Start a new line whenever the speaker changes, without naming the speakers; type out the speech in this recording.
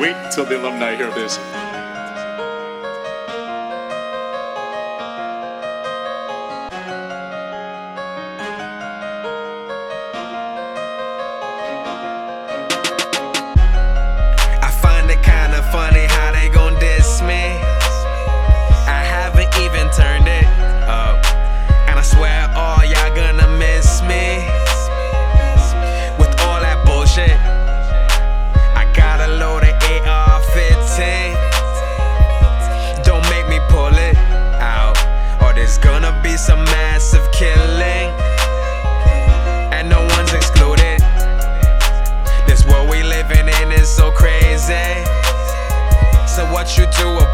Wait till the alumni hear this.
There's gonna be some massive killing. And no one's excluded. This world we living in is so crazy. So what you do